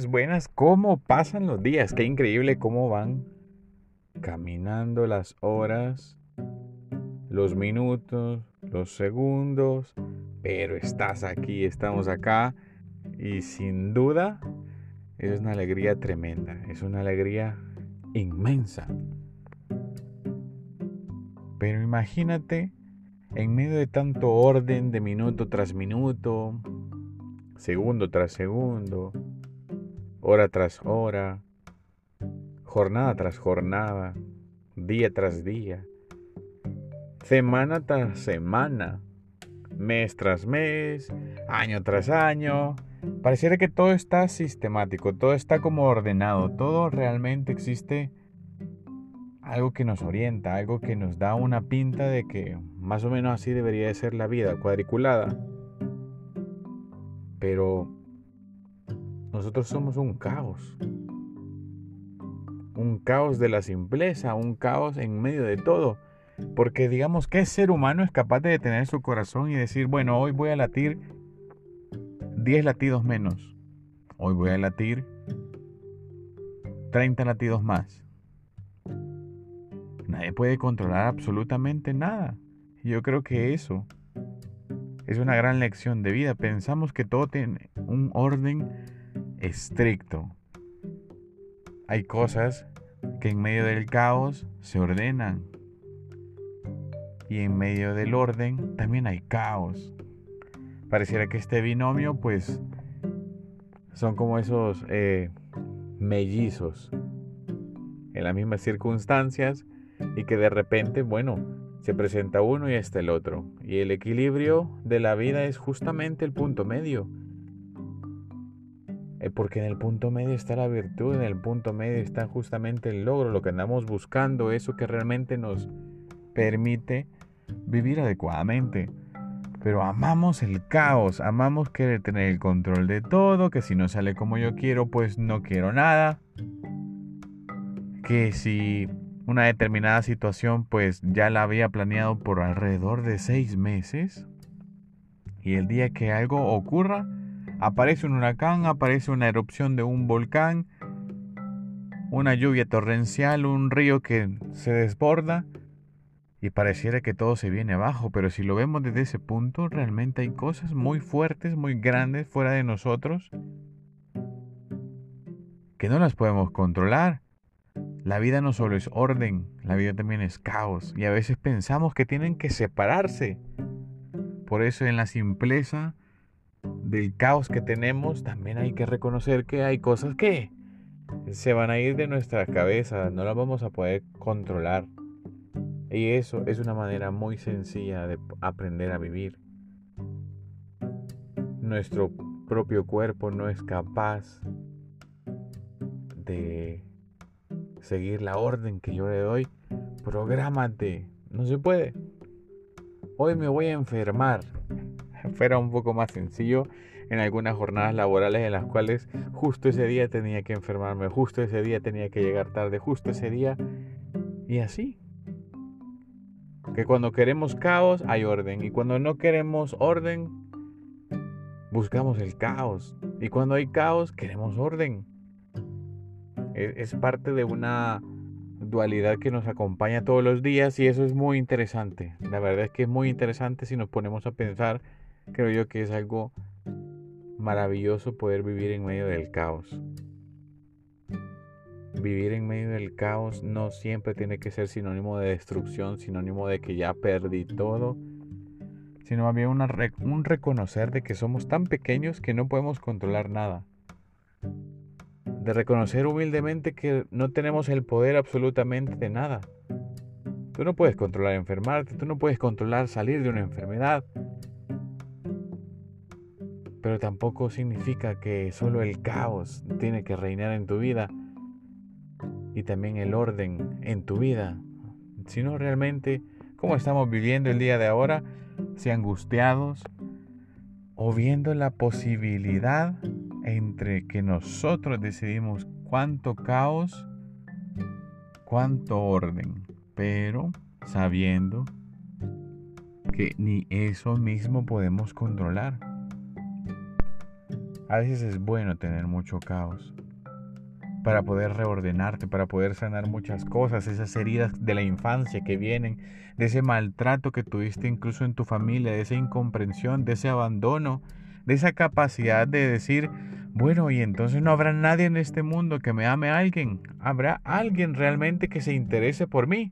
buenas. ¿Cómo pasan los días? Qué increíble cómo van caminando las horas, los minutos, los segundos. Pero estás aquí, estamos acá. Y sin duda es una alegría tremenda, es una alegría inmensa. Pero imagínate en medio de tanto orden de minuto tras minuto, segundo tras segundo, hora tras hora, jornada tras jornada, día tras día, semana tras semana, mes tras mes, año tras año. Pareciera que todo está sistemático, todo está como ordenado, todo realmente existe algo que nos orienta, algo que nos da una pinta de que más o menos así debería de ser la vida, cuadriculada. Pero nosotros somos un caos. Un caos de la simpleza, un caos en medio de todo. Porque digamos, ¿qué ser humano es capaz de detener su corazón y decir, bueno, hoy voy a latir 10 latidos menos? Hoy voy a latir 30 latidos más. Nadie puede controlar absolutamente nada. Yo creo que eso es una gran lección de vida. Pensamos que todo tiene un orden estricto. Hay cosas que en medio del caos se ordenan. Y en medio del orden también hay caos. Pareciera que este binomio pues son como esos eh, mellizos en las mismas circunstancias y que de repente, bueno, se presenta uno y está el otro. Y el equilibrio de la vida es justamente el punto medio. Eh, porque en el punto medio está la virtud, en el punto medio está justamente el logro, lo que andamos buscando, eso que realmente nos permite vivir adecuadamente. Pero amamos el caos, amamos querer tener el control de todo, que si no sale como yo quiero, pues no quiero nada. Que si una determinada situación pues ya la había planeado por alrededor de seis meses y el día que algo ocurra aparece un huracán, aparece una erupción de un volcán, una lluvia torrencial, un río que se desborda y pareciera que todo se viene abajo, pero si lo vemos desde ese punto realmente hay cosas muy fuertes, muy grandes fuera de nosotros que no las podemos controlar la vida no solo es orden, la vida también es caos y a veces pensamos que tienen que separarse. Por eso en la simpleza del caos que tenemos también hay que reconocer que hay cosas que se van a ir de nuestra cabeza, no las vamos a poder controlar. Y eso es una manera muy sencilla de aprender a vivir. Nuestro propio cuerpo no es capaz de seguir la orden que yo le doy, prográmate. No se puede. Hoy me voy a enfermar. Fuera un poco más sencillo en algunas jornadas laborales en las cuales justo ese día tenía que enfermarme, justo ese día tenía que llegar tarde, justo ese día. Y así. Que cuando queremos caos hay orden y cuando no queremos orden buscamos el caos. Y cuando hay caos queremos orden. E, es parte de una dualidad que nos acompaña todos los días y eso es muy interesante. La verdad es que es muy interesante si nos ponemos a pensar, creo yo que es algo maravilloso poder vivir en medio del caos. Vivir en medio del caos no siempre tiene que ser sinónimo de destrucción, sinónimo de que ya perdí todo, sino había un reconocer de que somos tan pequeños que no podemos controlar nada de reconocer humildemente que no tenemos el poder absolutamente de nada. Tú no puedes controlar enfermarte, tú no puedes controlar salir de una enfermedad, pero tampoco significa que solo el caos tiene que reinar en tu vida y también el orden en tu vida, sino realmente como estamos viviendo el día de ahora, si angustiados o viendo la posibilidad entre que nosotros decidimos cuánto caos, cuánto orden, pero sabiendo que ni eso mismo podemos controlar. A veces es bueno tener mucho caos para poder reordenarte, para poder sanar muchas cosas, esas heridas de la infancia que vienen, de ese maltrato que tuviste incluso en tu familia, de esa incomprensión, de ese abandono, de esa capacidad de decir, bueno, y entonces no habrá nadie en este mundo que me ame a alguien, habrá alguien realmente que se interese por mí.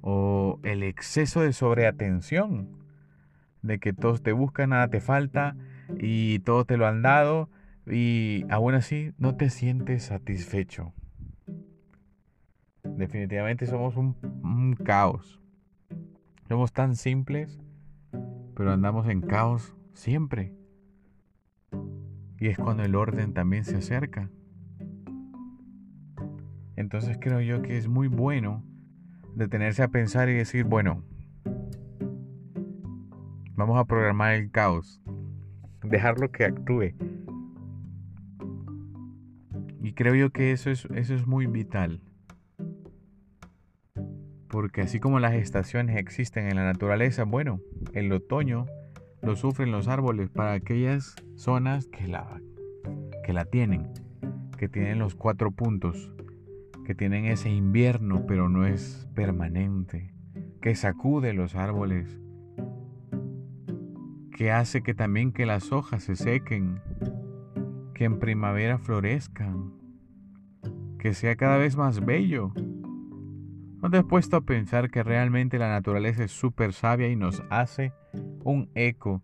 O el exceso de sobreatención, de que todos te buscan, nada te falta y todo te lo han dado y aún así no te sientes satisfecho. Definitivamente somos un, caos. Somos tan simples, pero andamos en caos siempre. Y es cuando el orden también se acerca. Entonces creo yo que es muy bueno detenerse a pensar y decir, bueno, vamos a programar el caos, dejarlo que actúe y creo yo que eso es, eso es muy vital. Porque así como las estaciones existen en la naturaleza, bueno, el otoño lo sufren los árboles para aquellas zonas que la, que la tienen, que tienen los cuatro puntos, que tienen ese invierno pero no es permanente, que sacude los árboles, que hace que también que las hojas se sequen, que en primavera florezcan, que sea cada vez más bello. ¿No te has puesto a pensar que realmente la naturaleza es súper sabia y nos hace un eco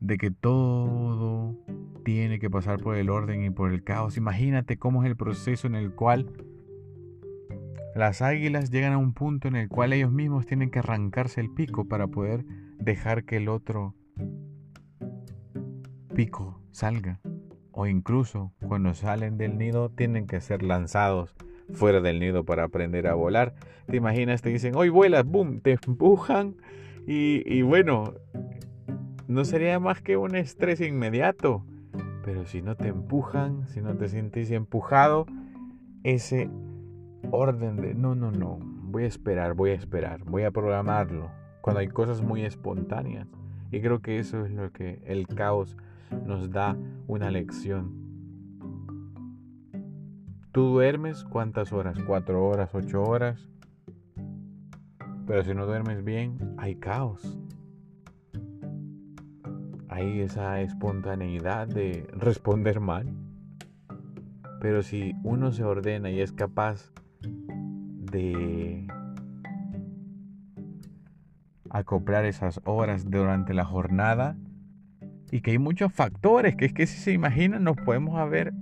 de que todo tiene que pasar por el orden y por el caos? Imagínate cómo es el proceso en el cual las águilas llegan a un punto en el cual ellos mismos tienen que arrancarse el pico para poder dejar que el otro pico salga. O incluso cuando salen del nido tienen que ser lanzados fuera del nido para aprender a volar. ¿Te imaginas? Te dicen, hoy vuelas, boom, te empujan y, y bueno, no sería más que un estrés inmediato. Pero si no te empujan, si no te sientes empujado, ese orden de, no, no, no, voy a esperar, voy a esperar, voy a programarlo. Cuando hay cosas muy espontáneas. Y creo que eso es lo que el caos nos da una lección. ¿Tú duermes cuántas horas? ¿Cuatro horas? ¿Ocho horas? Pero si no duermes bien, hay caos. Hay esa espontaneidad de responder mal. Pero si uno se ordena y es capaz de acoplar esas horas durante la jornada, y que hay muchos factores, que es que si se imaginan nos podemos ver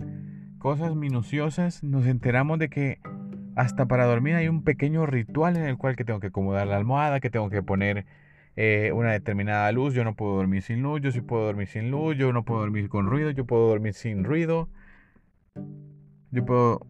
cosas minuciosas, nos enteramos de que hasta para dormir hay un pequeño ritual en el cual que tengo que acomodar la almohada, que tengo que poner eh, una determinada luz, yo no puedo dormir sin luz, yo sí puedo dormir sin luz, yo no puedo dormir con ruido, yo puedo dormir sin ruido, yo puedo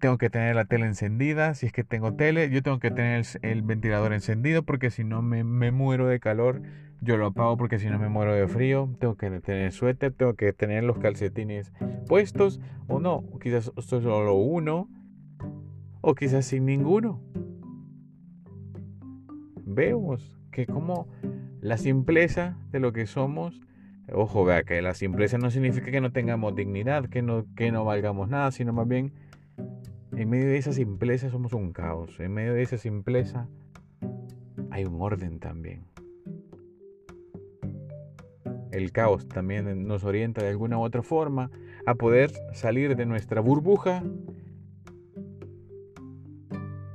tengo que tener la tele encendida, si es que tengo tele, yo tengo que tener el, ventilador encendido porque si no me, muero de calor, yo lo apago porque si no me muero de frío, tengo que tener suéter, tengo que tener los calcetines puestos o no, quizás solo uno o quizás sin ninguno. Vemos que como la simpleza de lo que somos Ojo, vea que la simpleza no significa que no tengamos dignidad, que no, que no valgamos nada, sino más bien en medio de esa simpleza somos un caos. En medio de esa simpleza hay un orden también. El caos también nos orienta de alguna u otra forma a poder salir de nuestra burbuja,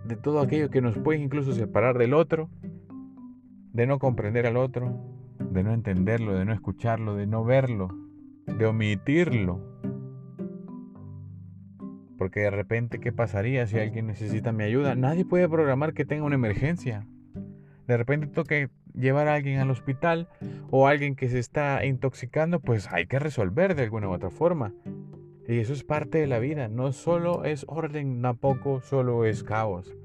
de todo aquello que nos puede incluso separar del otro, de no comprender al otro, de no entenderlo, de no escucharlo, de no verlo, de omitirlo porque de repente, ¿qué pasaría si alguien necesita mi ayuda? Nadie puede programar que tenga una emergencia. De repente toque llevar a alguien al hospital o alguien que se está intoxicando, pues hay que resolver de alguna u otra forma. Y eso es parte de la vida. No solo es orden, tampoco solo es caos.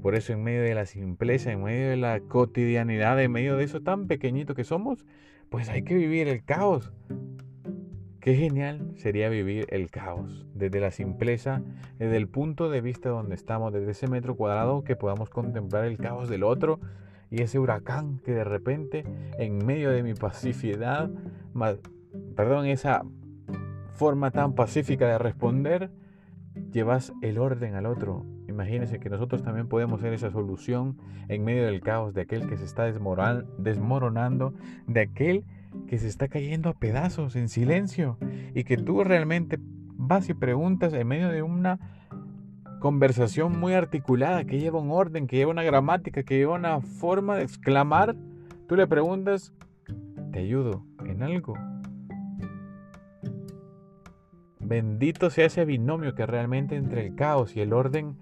Por eso en medio de la simpleza, en medio de la cotidianidad, en medio de eso tan pequeñito que somos, pues hay que vivir el caos. Qué genial sería vivir el caos, desde la simpleza, desde el punto de vista donde estamos, desde ese metro cuadrado que podamos contemplar el caos del otro y ese huracán que de repente en medio de mi pacificidad, perdón, esa forma tan pacífica de responder, llevas el orden al otro. Imagínense que nosotros también podemos ser esa solución en medio del caos de aquel que se está desmoronando, de aquel que se está cayendo a pedazos en silencio y que tú realmente vas y preguntas en medio de una conversación muy articulada que lleva un orden, que lleva una gramática, que lleva una forma de exclamar, tú le preguntas, ¿te ayudo en algo? Bendito sea ese binomio que realmente entre el caos y el orden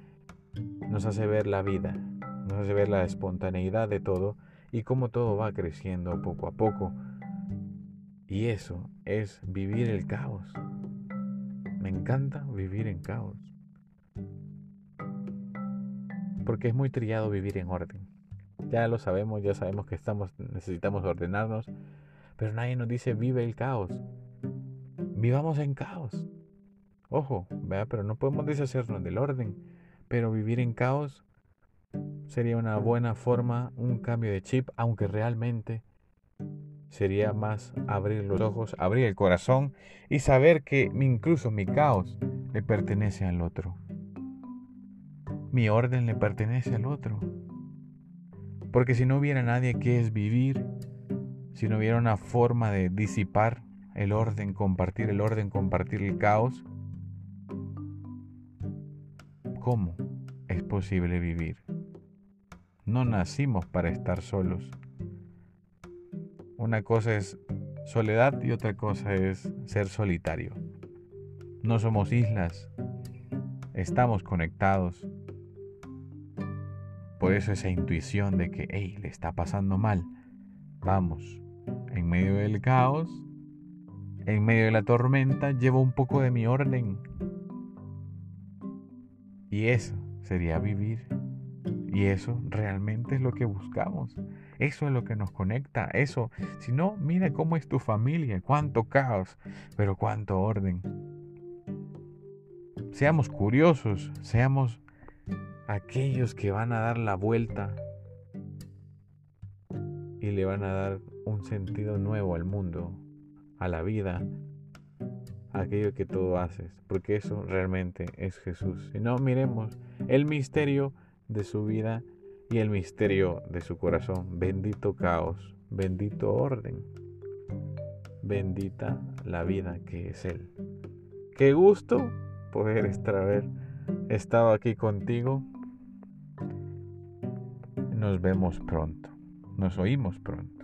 nos hace ver la vida, nos hace ver la espontaneidad de todo y cómo todo va creciendo poco a poco. Y eso es vivir el caos. Me encanta vivir en caos. Porque es muy trillado vivir en orden. Ya lo sabemos, ya sabemos que estamos, necesitamos ordenarnos, pero nadie nos dice vive el caos. Vivamos en caos. Ojo, vea, pero no podemos deshacernos del orden. Pero vivir en caos sería una buena forma, un cambio de chip, aunque realmente sería más abrir los ojos, abrir el corazón y saber que incluso mi caos le pertenece al otro. Mi orden le pertenece al otro. Porque si no hubiera nadie que es vivir, si no hubiera una forma de disipar el orden, compartir el orden, compartir el caos, ¿cómo posible vivir? No nacimos para estar solos. Una cosa es soledad y otra cosa es ser solitario. No somos islas, estamos conectados. Por eso esa intuición de que, hey, le está pasando mal. Vamos, en medio del caos, en medio de la tormenta, llevo un poco de mi orden. Y eso sería vivir. Y eso realmente es lo que buscamos. Eso es lo que nos conecta. Eso, si no, mira cómo es tu familia, cuánto caos, pero cuánto orden. Seamos curiosos, seamos aquellos que van a dar la vuelta y le van a dar un sentido nuevo al mundo, a la vida, aquello que tú haces, porque eso realmente es Jesús. Si no, miremos el misterio de su vida y el misterio de su corazón. Bendito caos, bendito orden, bendita la vida que es Él. Qué gusto poder haber estado aquí contigo. Nos vemos pronto, nos oímos pronto.